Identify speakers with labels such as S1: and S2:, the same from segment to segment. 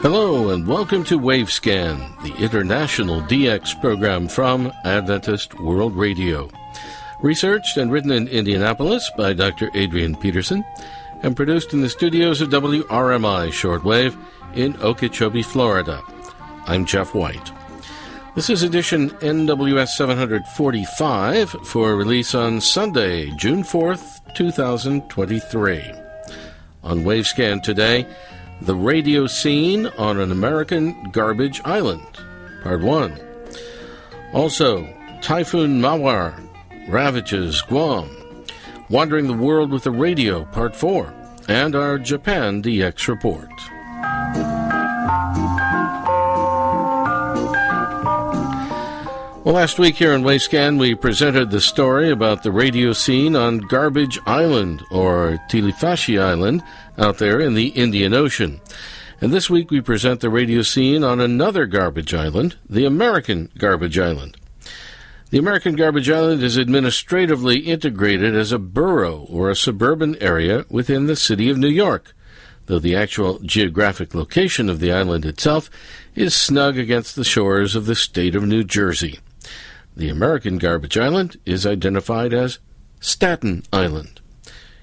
S1: Hello and welcome to Wavescan, the international DX program from Adventist World Radio. Researched and written in Indianapolis by Dr. Adrian Peterson and produced in the studios of WRMI Shortwave in Okeechobee, Florida. I'm Jeff White. This is edition NWS 745 for release on Sunday, June 4th, 2023. On Wavescan today, the radio scene on an American garbage island, part 1. Also, Typhoon Mawar ravages Guam, Wandering the World with the Radio, Part 4, and our Japan DX report. Well, last week here in Wavescan, we presented the story about the radio scene on Garbage Island, or Thilafushi Island, out there in the Indian Ocean. And this week we present the radio scene on another garbage island, the American Garbage Island. The American Garbage Island is administratively integrated as a borough or a suburban area within the city of New York, though the actual geographic location of the island itself is snug against the shores of the state of New Jersey. The American Garbage Island is identified as Staten Island.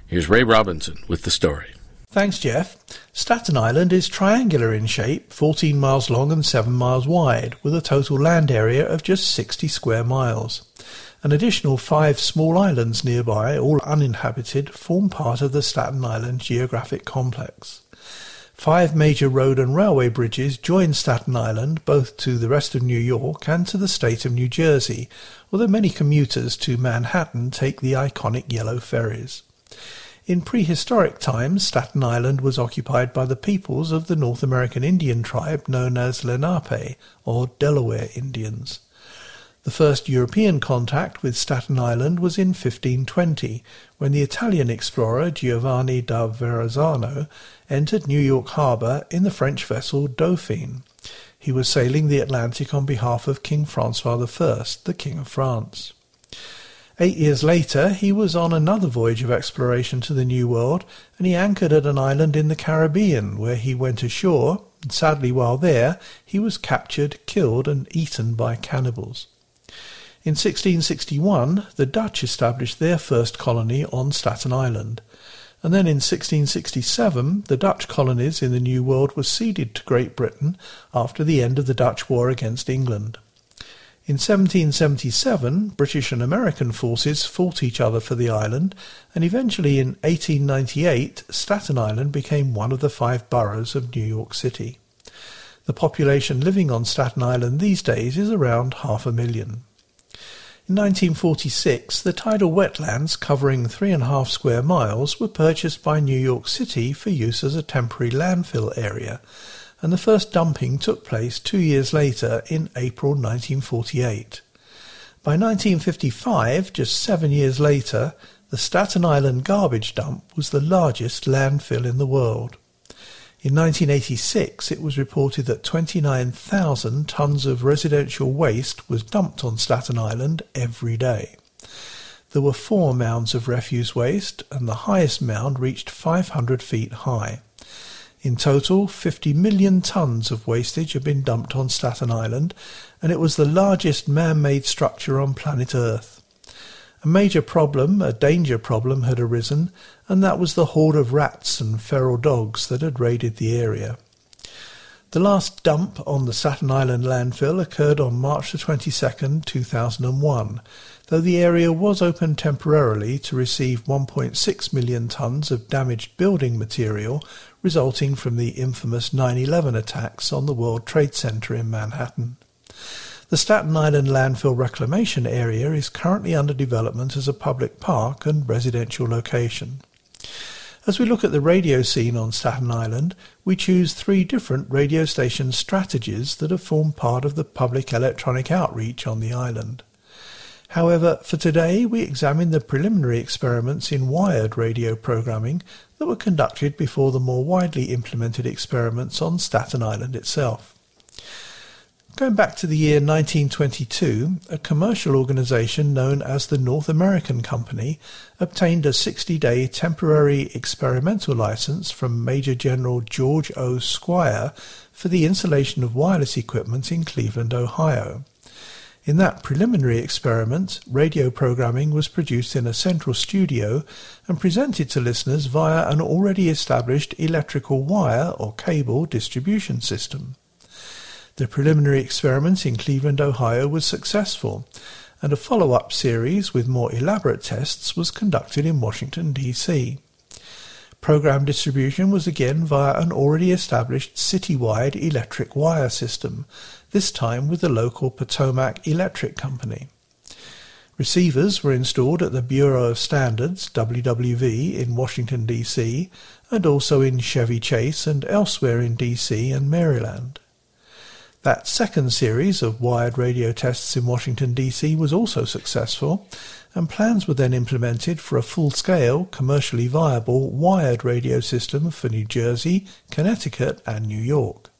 S1: Here's Ray Robinson with the story.
S2: Thanks, Jeff. Staten Island is triangular in shape, 14 miles long and 7 miles wide, with a total land area of just 60 square miles. An additional five small islands nearby, all uninhabited, form part of the Staten Island geographic complex. Five major road and railway bridges join Staten Island both to the rest of New York and to the state of New Jersey, although many commuters to Manhattan take the iconic yellow ferries. In prehistoric times, Staten Island was occupied by the peoples of the North American Indian tribe known as Lenape, or Delaware Indians. The first European contact with Staten Island was in 1520, when the Italian explorer Giovanni da Verrazzano entered New York harbor in the French vessel Dauphine. He was sailing the Atlantic on behalf of King Francois I, the King of France. Eight years later, he was on another voyage of exploration to the New World, and he anchored at an island in the Caribbean, where he went ashore, and sadly, while there, he was captured, killed, and eaten by cannibals. In 1661, the Dutch established their first colony on Staten Island, and then in 1667, the Dutch colonies in the New World were ceded to Great Britain after the end of the Dutch war against England. In 1777, British and American forces fought each other for the island, and eventually in 1898, Staten Island became one of the five boroughs of New York City. The population living on Staten Island these days is around half a million. In 1946, the tidal wetlands covering three and a half square miles were purchased by New York City for use as a temporary landfill area, and the first dumping took place two years later in April 1948. By 1955, just seven years later, the Staten Island garbage dump was the largest landfill in the world. In 1986, it was reported that 29,000 tons of residential waste was dumped on Staten Island every day. There were four mounds of refuse waste, and the highest mound reached 500 feet high. In total, 50 million tons of wastage had been dumped on Staten Island, and it was the largest man-made structure on planet Earth. A major problem, a danger problem, had arisen, and that was the horde of rats and feral dogs that had raided the area. The last dump on the Staten Island landfill occurred on March 22, 2001, though the area was opened temporarily to receive 1.6 million tons of damaged building material resulting from the infamous 9-11 attacks on the World Trade Center in Manhattan. The Staten Island landfill reclamation area is currently under development as a public park and residential location. As we look at the radio scene on Staten Island, we choose three different radio station strategies that have formed part of the public electronic outreach on the island. However, for today we examine the preliminary experiments in wired radio programming that were conducted before the more widely implemented experiments on Staten Island itself. Going back to the year 1922, a commercial organisation known as the North American Company obtained a 60-day temporary experimental licence from Major General George O. Squier for the installation of wireless equipment in Cleveland, Ohio. In that preliminary experiment, radio programming was produced in a central studio and presented to listeners via an already established electrical wire or cable distribution system. The preliminary experiment in Cleveland, Ohio was successful, and a follow-up series with more elaborate tests was conducted in Washington, D.C. Program distribution was again via an already established citywide electric wire system, this time with the local Potomac Electric Company. Receivers were installed at the Bureau of Standards, WWV, in Washington, D.C., and also in Chevy Chase and elsewhere in D.C. and Maryland. That second series of wired radio tests in Washington, D.C. was also successful, and plans were then implemented for a full-scale, commercially viable wired radio system for New Jersey, Connecticut, and New York.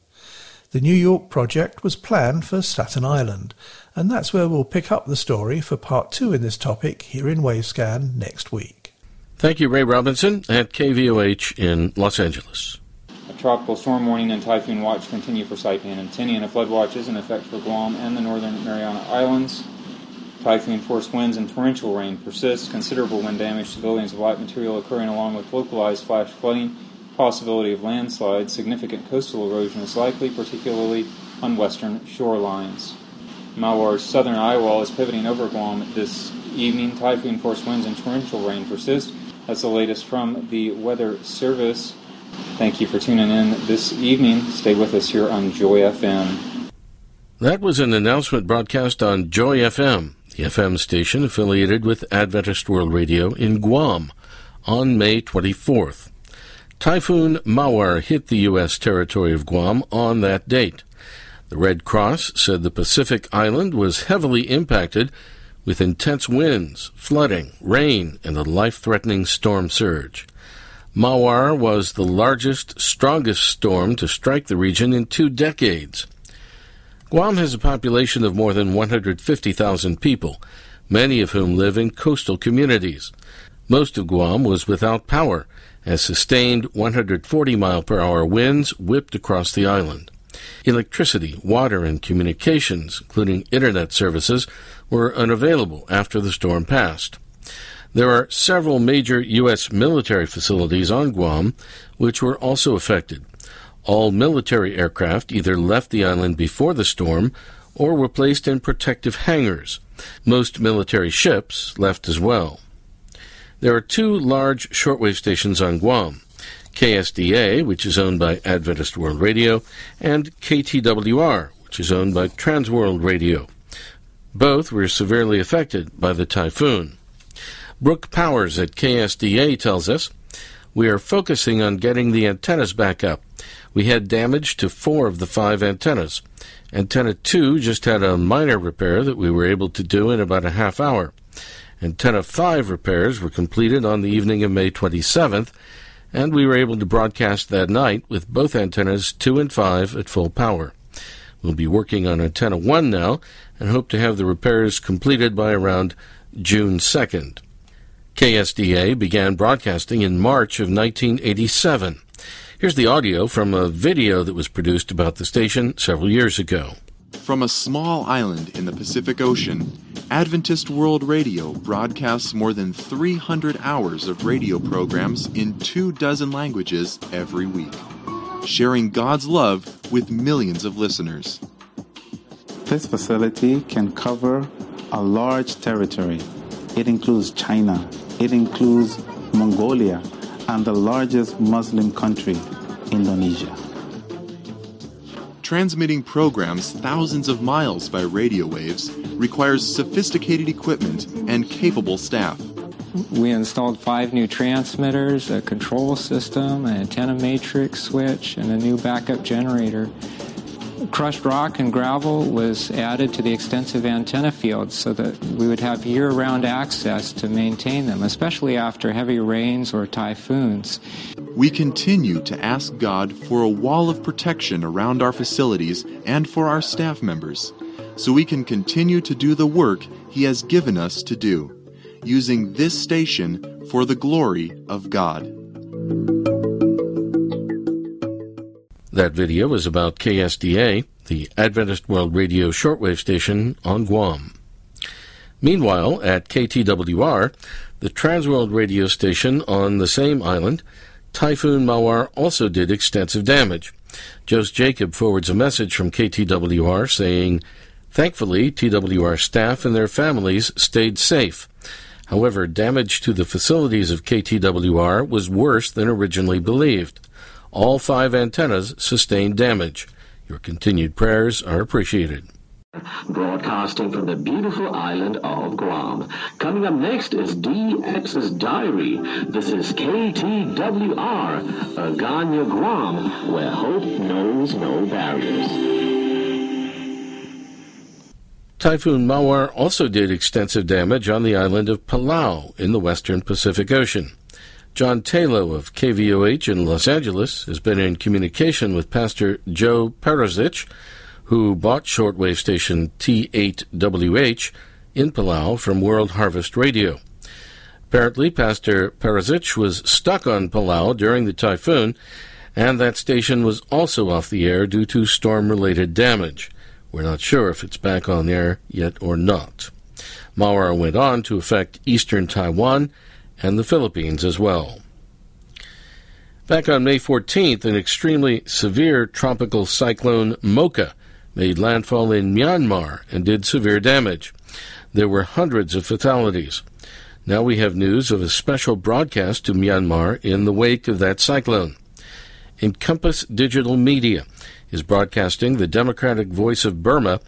S2: The New York project was planned for Staten Island, and that's where we'll pick up the story for part two in this topic here in Wavescan next week.
S1: Thank you, Ray Robinson at KVOH in Los Angeles
S3: tropical storm warning and typhoon watch continue for Saipan and Tinian. A flood watch is in effect for Guam and the northern Mariana Islands. Typhoon force winds and torrential rain persist. Considerable wind damage buildings of light material occurring along with localized flash flooding, possibility of landslides. Significant coastal erosion is likely, particularly on western shorelines. Mawar's southern eye wall is pivoting over Guam this evening. Typhoon force winds and torrential rain persist. That's the latest from the Weather Service. Thank you for tuning in this evening. Stay with us here on Joy FM.
S1: That was an announcement broadcast on Joy FM, the FM station affiliated with Adventist World Radio in Guam, on May 24th. Typhoon Mawar hit the U.S. territory of Guam on that date. The Red Cross said the Pacific island was heavily impacted with intense winds, flooding, rain, and a life threatening storm surge. Mawar was the largest, strongest storm to strike the region in two decades. Guam has a population of more than 150,000 people, many of whom live in coastal communities. Most of Guam was without power, as sustained 140 mile per hour winds whipped across the island. Electricity, water, and communications, including internet services, were unavailable after the storm passed. There are several major U.S. military facilities on Guam which were also affected. All military aircraft either left the island before the storm or were placed in protective hangars. Most military ships left as well. There are two large shortwave stations on Guam KSDA, which is owned by Adventist World Radio, and KTWR, which is owned by Transworld Radio. Both were severely affected by the typhoon. Brooke Powers at KSDA tells us we are focusing on getting the antennas back up. We had damage to four of the five antennas. Antenna 2 just had a minor repair that we were able to do in about a half hour. Antenna 5 repairs were completed on the evening of May 27th, and we were able to broadcast that night with both antennas 2 and 5 at full power. We'll be working on antenna 1 now and hope to have the repairs completed by around June 2nd. KSDA began broadcasting in March of 1987. Here's the audio from a video that was produced about the station several years ago.
S4: From a small island in the Pacific Ocean, Adventist World Radio broadcasts more than 300 hours of radio programs in two dozen languages every week, sharing God's love with millions of listeners.
S5: This facility can cover a large territory. It includes China, it includes Mongolia and the largest Muslim country, Indonesia.
S4: Transmitting programs thousands of miles by radio waves requires sophisticated equipment and capable staff.
S6: We installed five new transmitters, a control system, an antenna matrix switch, and a new backup generator. Crushed rock and gravel was added to the extensive antenna fields so that we would have year round access to maintain them, especially after heavy rains or typhoons.
S4: We continue to ask God for a wall of protection around our facilities and for our staff members so we can continue to do the work He has given us to do, using this station for the glory of God.
S1: That video is about KSDA, the Adventist World Radio shortwave station on Guam. Meanwhile, at KTWR, the Transworld radio station on the same island, Typhoon Mawar also did extensive damage. Jose Jacob forwards a message from KTWR saying, Thankfully, TWR staff and their families stayed safe. However, damage to the facilities of KTWR was worse than originally believed. All five antennas sustained damage. Your continued prayers are appreciated.
S7: Broadcasting from the beautiful island of Guam. Coming up next is DX's Diary. This is KTWR, Agana Guam, where hope knows no barriers.
S1: Typhoon Mawar also did extensive damage on the island of Palau in the western Pacific Ocean. John Taylor of KVOH in Los Angeles has been in communication with Pastor Joe Perazich, who bought shortwave station T8WH in Palau from World Harvest Radio. Apparently, Pastor Perazich was stuck on Palau during the typhoon, and that station was also off the air due to storm related damage. We're not sure if it's back on air yet or not. Mawar went on to affect eastern Taiwan and the Philippines as well. Back on May 14th, an extremely severe tropical cyclone Mocha made landfall in Myanmar and did severe damage. There were hundreds of fatalities. Now we have news of a special broadcast to Myanmar in the wake of that cyclone. Encompass Digital Media is broadcasting the Democratic Voice of Burma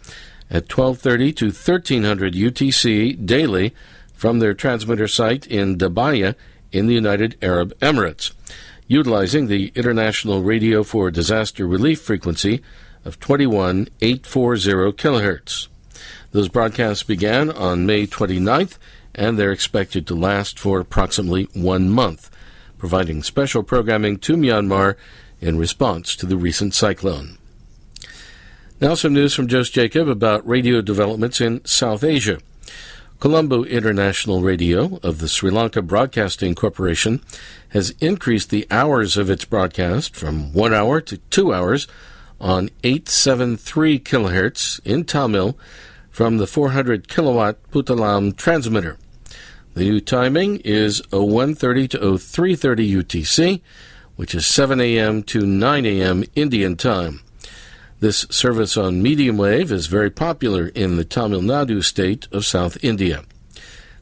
S1: at 12:30 to 1300 UTC daily from their transmitter site in Dhabbaya in the United Arab Emirates, utilizing the International Radio for Disaster Relief frequency of 21840 kHz. Those broadcasts began on May 29th and they're expected to last for approximately one month, providing special programming to Myanmar in response to the recent cyclone. Now, some news from Jose Jacob about radio developments in South Asia. Colombo International Radio of the Sri Lanka Broadcasting Corporation has increased the hours of its broadcast from one hour to two hours on 873 kilohertz in Tamil from the 400 kilowatt Puttalam transmitter. The new timing is 0130 to 0330 UTC, which is 7 a.m. to 9 a.m. Indian time. This service on medium wave is very popular in the Tamil Nadu state of South India.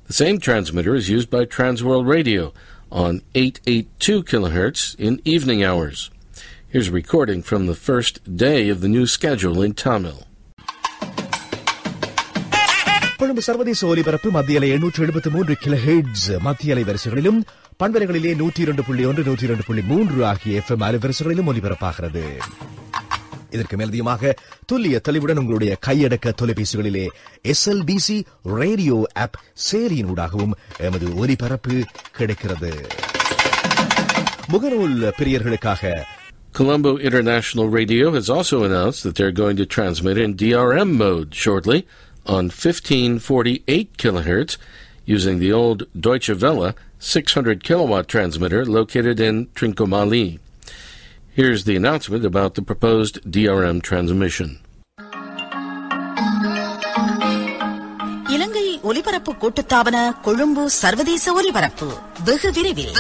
S1: The same transmitter is used by Transworld Radio on 882 kHz in evening hours. Here's a recording from the first day of the new schedule in Tamil.
S8: Colombo சர்வதேச ஒலிபரப்பு மத்திய அலை எண்ணூற்று எழுபத்தி மூன்று kilo heads மத்திய அலை வரிசைகளிலும் பண்பலைகளிலே நூற்றி இரண்டு புள்ளி ஒன்று நூற்றி இரண்டு புள்ளி மூன்று ஆகிய எஃப் எம் அலைவரிசைகளிலும் ஒலிபரப்பாகிறது இதற்கு மேலதிகமாக துல்லிய தெளிவுடன் உங்களுடைய கையடக்க தொலைபேசிகளிலே எஸ்எல்பிசி ரேடியோ ஆப் செயலியின் ஊடாகவும் எமது ஒலிபரப்பு கிடைக்கிறது முகநூல் பிரியர்களுக்காக
S1: Colombo International Radio has also announced that they're going to transmit in DRM mode shortly on 1548 kilohertz using the old Deutsche Welle 600 kilowatt transmitter located in Trincomalee. Here's the announcement about the proposed DRM transmission.
S9: இலங்கை ஒலிபரப்பு கூட்டுத்தாபன கொழும்பு சர்வதேச ஒலிபரப்பு. வெகு விரைவில்.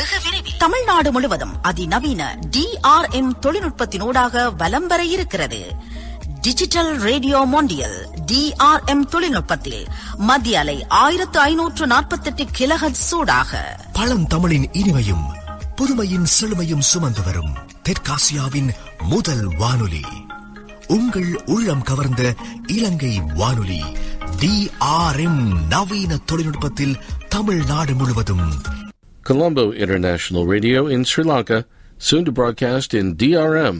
S9: தமிழ்நாடு முழுவதும் அதிநவீன DRM தொழில்நுட்பத்தினூடாக வலம் வர இருக்கிறது. டிஜிட்டல் ரேடியோ மொண்டியல் டிஆர்எம் தொழில்நுட்பத்தில் மத்திய அலை ஆயிரத்து ஐநூற்று நாற்பத்தெட்டு கிலகத் சூடாக.
S10: பழந்தமிழின் இனிமையும் புதுமையின் செழுமையும் சுமந்து வரும் தெற்காசியாவின் முதல் வானொலி உங்கள் உள்ளம் கவர்ந்த இலங்கை வானொலி டிஆர்எம் நவீன தொழில்நுட்பத்தில் தமிழ்நாடு முழுவதும்
S1: Colombo International Radio in Sri Lanka, soon to broadcast in DRM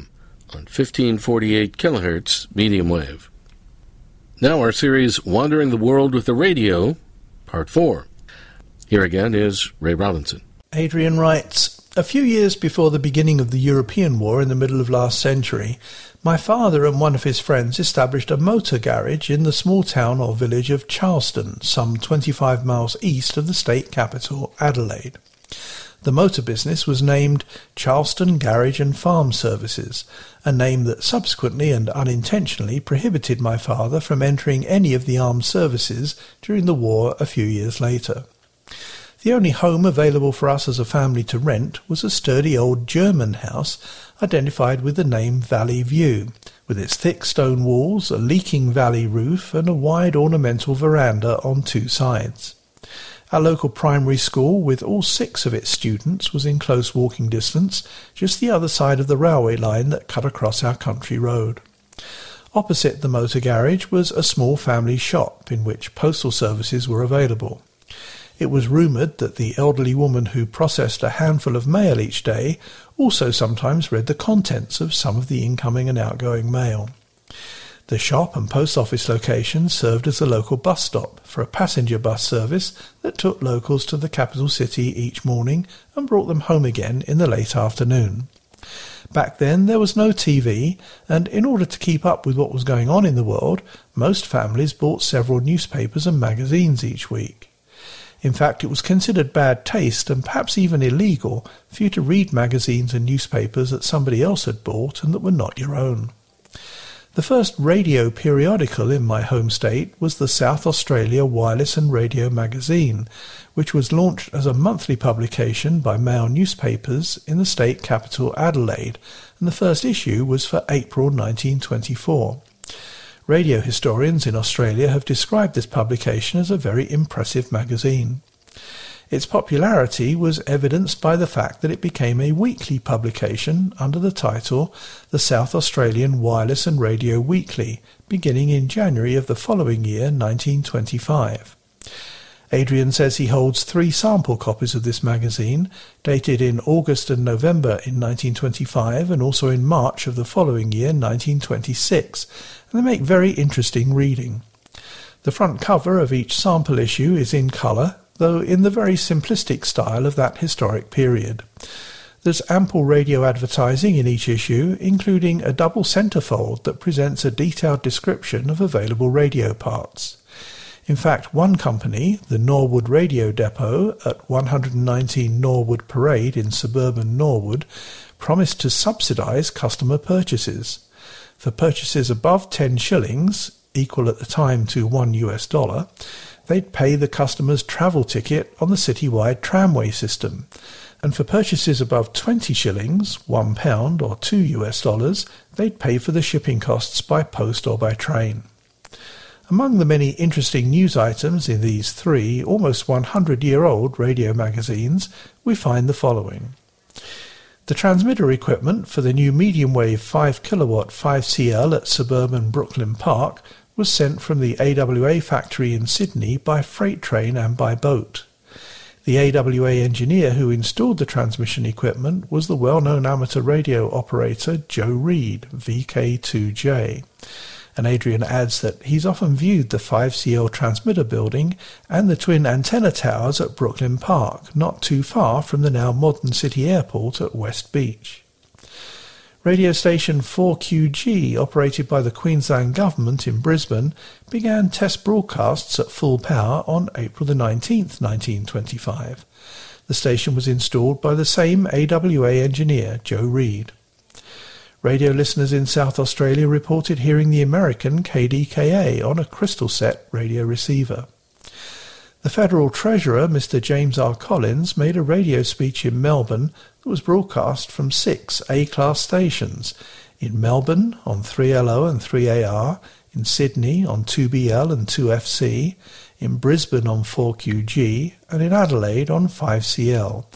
S1: on 1548 kilohertz medium wave. Now our series Wandering the World with the Radio, Part 4. Here again is Ray Robinson.
S2: Adrian writes, a few years before the beginning of the European War in the middle of last century, my father and one of his friends established a motor garage in the small town or village of Charleston, some 25 miles east of the state capital, Adelaide. The motor business was named Charleston Garage and Farm Services, a name that subsequently and unintentionally prohibited my father from entering any of the armed services during the war a few years later. The only home available for us as a family to rent was a sturdy old German house identified with the name Valley View, with its thick stone walls, a leaking valley roof, and a wide ornamental veranda on two sides. Our local primary school, with all six of its students, was in close walking distance, just the other side of the railway line that cut across our country road. Opposite the motor garage was a small family shop in which postal services were available. It was rumoured that the elderly woman who processed a handful of mail each day also sometimes read the contents of some of the incoming and outgoing mail. The shop and post office location served as a local bus stop for a passenger bus service that took locals to the capital city each morning and brought them home again in the late afternoon. Back then there was no TV, and in order to keep up with what was going on in the world, most families bought several newspapers and magazines each week. In fact, it was considered bad taste and perhaps even illegal for you to read magazines and newspapers that somebody else had bought and that were not your own. The first radio periodical in my home state was the South Australia Wireless and Radio Magazine, which was launched as a monthly publication by Mail Newspapers in the state capital Adelaide, and the first issue was for April 1924. Radio historians in Australia have described this publication as a very impressive magazine. Its popularity was evidenced by the fact that it became a weekly publication under the title The South Australian Wireless and Radio Weekly, beginning in January of the following year, 1925. Adrian says he holds three sample copies of this magazine, dated in August and November in 1925 and also in March of the following year, 1926, and they make very interesting reading. The front cover of each sample issue is in colour though in the very simplistic style of that historic period. There's ample radio advertising in each issue, including a double centerfold that presents a detailed description of available radio parts. In fact, one company, the Norwood Radio Depot at 119 Norwood Parade in suburban Norwood, promised to subsidize customer purchases. For purchases above 10 shillings, equal at the time to 1 US dollar, they'd pay the customer's travel ticket on the citywide tramway system. And for purchases above 20 shillings, one pound or two US dollars, they'd pay for the shipping costs by post or by train. Among the many interesting news items in these three almost 100 year old radio magazines, we find the following. The transmitter equipment for the new medium wave 5 kilowatt 5CL at suburban Brooklyn Park was sent from the AWA factory in Sydney by freight train and by boat. The AWA engineer who installed the transmission equipment was the well-known amateur radio operator Joe Reed, VK2J. And Adrian adds that he's often viewed the 5CL transmitter building and the twin antenna towers at Brooklyn Park, not too far from the now modern city airport at West Beach. Radio station 4QG, operated by the Queensland Government in Brisbane, began test broadcasts at full power on April 19, 1925. The station was installed by the same AWA engineer, Joe Reed. Radio listeners in South Australia reported hearing the American KDKA on a crystal set radio receiver. The Federal Treasurer, Mr. James R. Collins, made a radio speech in Melbourne that was broadcast from six A-class stations in Melbourne on 3LO and 3AR, in Sydney on 2BL and 2FC, in Brisbane on 4QG, and in Adelaide on 5CL.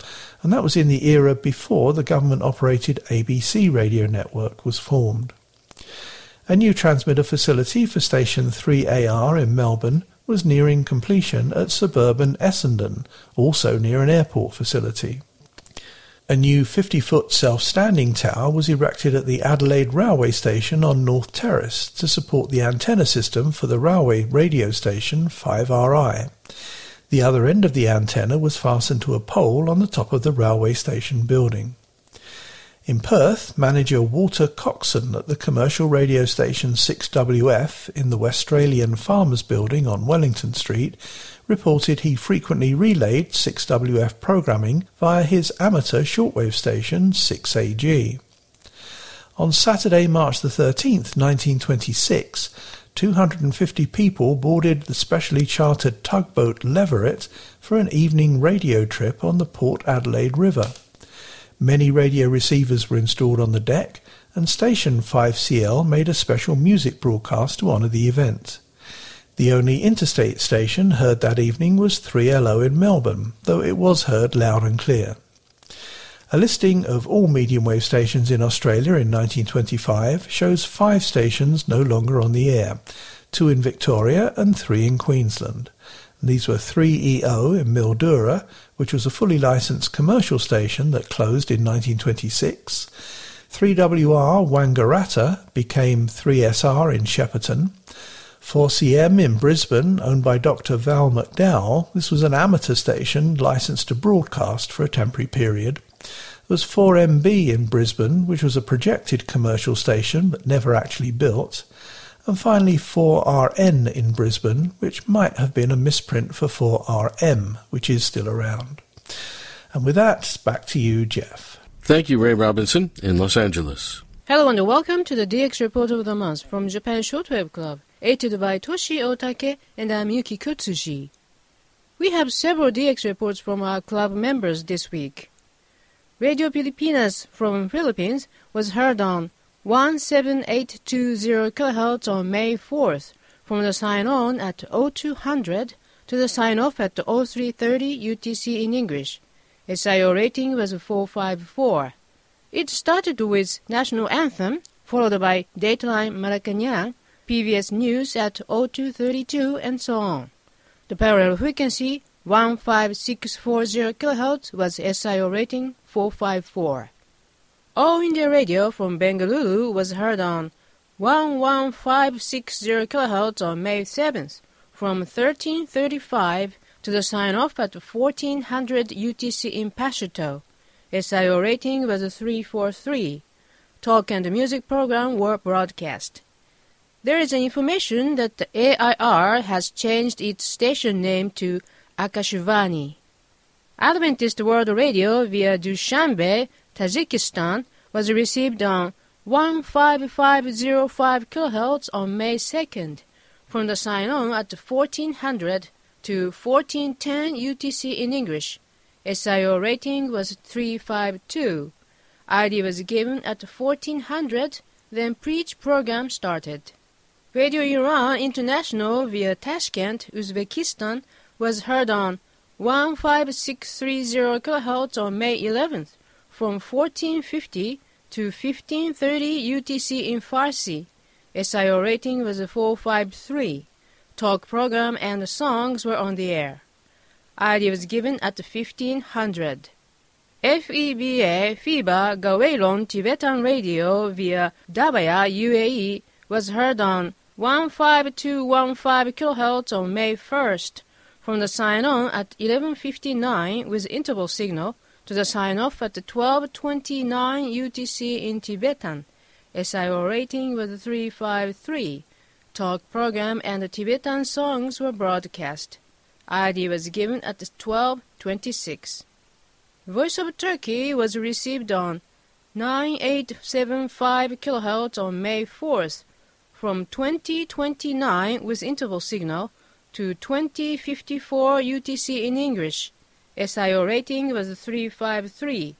S2: And that was in the era before the government operated ABC radio network was formed. A new transmitter facility for station 3AR in Melbourne was nearing completion at suburban Essendon, also near an airport facility. A new 50-foot self-standing tower was erected at the Adelaide railway station on North Terrace to support the antenna system for the railway radio station 5RI. The other end of the antenna was fastened to a pole on the top of the railway station building. In Perth, manager Walter Coxon at the commercial radio station 6WF in the Westralian Farmers Building on Wellington Street reported he frequently relayed 6WF programming via his amateur shortwave station 6AG. On Saturday, March the 13th, 1926, 250 people boarded the specially chartered tugboat Leverett for an evening radio trip on the Port Adelaide River. Many radio receivers were installed on the deck, and Station 5CL made a special music broadcast to honour the event. The only interstate station heard that evening was 3LO in Melbourne, though it was heard loud and clear. A listing of all medium wave stations in Australia in 1925 shows five stations no longer on the air, two in Victoria and three in Queensland. These were 3EO in Mildura, which was a fully licensed commercial station that closed in 1926. 3WR Wangaratta became 3SR in Shepparton. 4CM in Brisbane, owned by Dr. Val McDowell, this was an amateur station licensed to broadcast for a temporary period. There was 4MB in Brisbane, which was a projected commercial station but never actually built. And finally 4RN in Brisbane, which might have been a misprint for 4RM, which is still around. And with that, back to you, Jeff.
S1: Thank you, Ray Robinson, in Los Angeles.
S11: Hello and welcome to the DX Report of the Month from Japan Shortwave Club, edited by Toshi Otake and I'm Yukiko Tsuji. We have several DX reports from our club members this week. Radio Filipinas from Philippines was heard on 17820 kHz on May 4th from the sign-on at 0200 to the sign-off at 0330 UTC in English. Its SIO rating was 454. It started with National Anthem, followed by Dateline Malacanang, PBS News at 0232, and so on. The parallel frequency 15640 kHz was SIO rating 454. All India Radio from Bengaluru was heard on 11560 kHz on May 7th from 1335 to the sign-off at 1400 UTC in Pashto. SIO rating was 343. Talk and music program were broadcast. There is information that the AIR has changed its station name to Akashvani. Adventist World Radio via Dushanbe Tajikistan was received on 15505 kHz on May 2nd from the sign-on at 1400 to 1410 UTC in English. SIO rating was 352. ID was given at 1400, then preach program started. Radio Iran International via Tashkent, Uzbekistan was heard on 15630 kHz on May 11th from 1450 to 1530 UTC in Farsi. SIO rating was 453. Talk program and the songs were on the air. ID was given at 1500. FEBA FIBA Gawailon Tibetan Radio via Dhabbaya UAE was heard on 15215 kHz on May 1st from the sign-on at 1159 with interval signal to the sign-off at 1229 UTC in Tibetan. SIO rating was 353. Talk program and Tibetan songs were broadcast. ID was given at 1226. Voice of Turkey was received on 9875 kHz on May 4th from 2029 with interval signal to 2054 UTC in English. SIO rating was 353.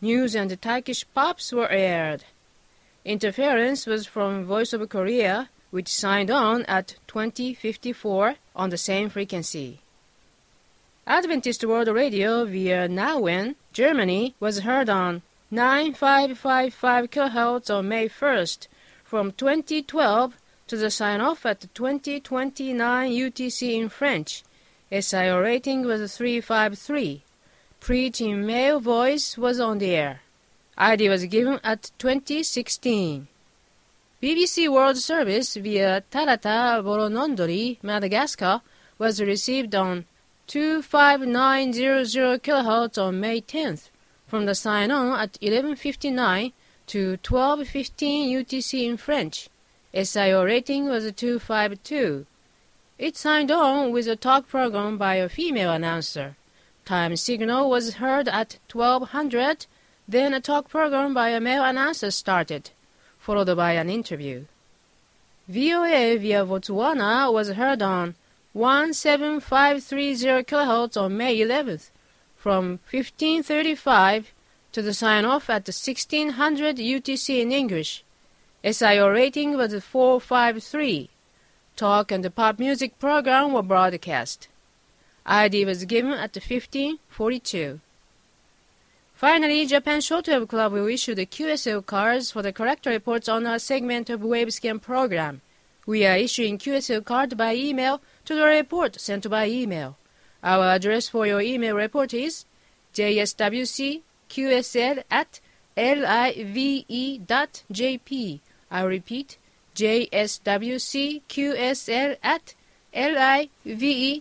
S11: News and Turkish pops were aired. Interference was from Voice of Korea, which signed on at 2054 on the same frequency. Adventist World Radio via Nauen, Germany, was heard on 9555 kHz on May 1st from 2012 to the sign-off at 2029 UTC in French. SIO rating was 353. preaching male voice was on the air. ID was given at 2016. BBC World Service via Tarata Boronondori, Madagascar, was received on 25900 kHz on May 10th from the sign-on at 11.59 to 12.15 UTC in French. SIO rating was 252. It signed on with a talk program by a female announcer. Time signal was heard at 1200, then a talk program by a male announcer started, followed by an interview. VOA via Botswana was heard on 17530 kHz on May 11th from 1535 to the sign-off at 1600 UTC in English. SIO rating was 453. Talk and pop music program were broadcast. ID was given at 1542. Finally, Japan Shortwave Club will issue the QSL cards for the correct reports on our segment of Wavescan program. We are issuing QSL card by email to the report sent by email. Our address for your email report is jswcqsl at live.jp. I repeat, jswcqsl at live.jp.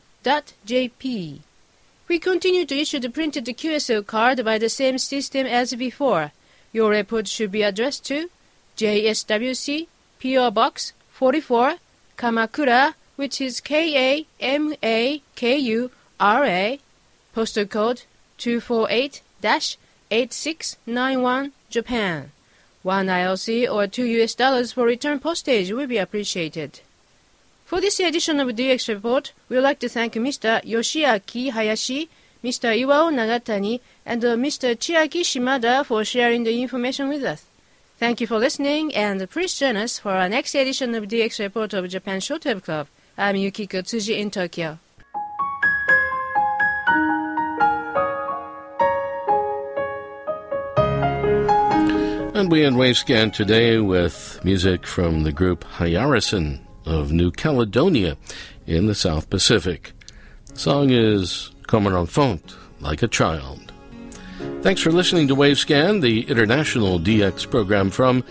S11: We continue to issue the printed QSL card by the same system as before. Your report should be addressed to JSWC PO Box 44 Kamakura, which is K A M A K U R A, postal code 248 8691 Japan. One ILC or two US dollars for return postage will be appreciated. For this edition of DX Report, we would like to thank Mr. Yoshiaki Hayashi, Mr. Iwao Nagatani, and uh, Mr. Chiaki Shimada for sharing the information with us. Thank you for listening, and please join us for our next edition of DX Report of Japan Shortwave Club. I'm Yukiko Tsuji in Tokyo.
S1: And we end Wavescan today with music from the group Hayarison of New Caledonia in the South Pacific. The song is Comme un enfant, like a child. Thanks for listening to Wavescan, the international DX program from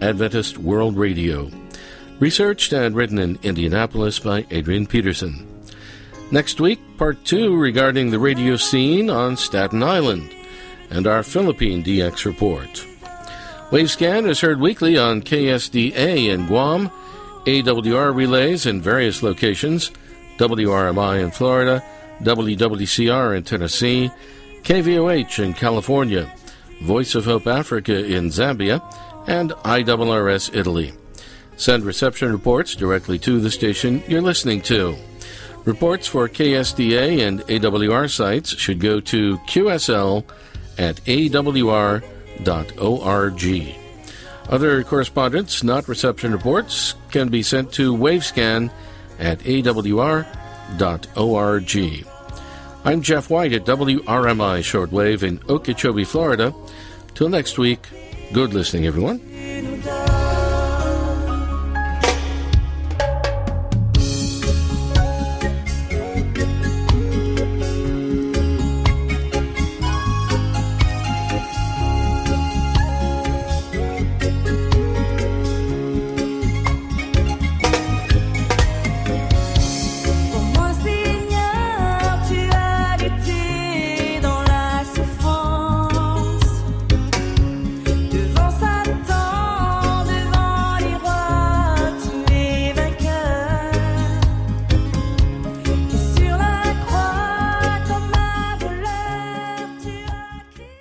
S1: Adventist World Radio. Researched and written in Indianapolis by Adrian Peterson. Next week, part two regarding the radio scene on Staten Island and our Philippine DX report. Wavescan is heard weekly on KSDA in Guam, AWR relays in various locations, WRMI in Florida, WWCR in Tennessee, KVOH in California, Voice of Hope Africa in Zambia, and IRRS Italy. Send reception reports directly to the station you're listening to. Reports for KSDA and AWR sites should go to QSL at AWR.org. Other correspondence, not reception reports, can be sent to Wavescan at awr.org. I'm Jeff White at WRMI Shortwave in Okeechobee, Florida. Till next week, good listening, everyone.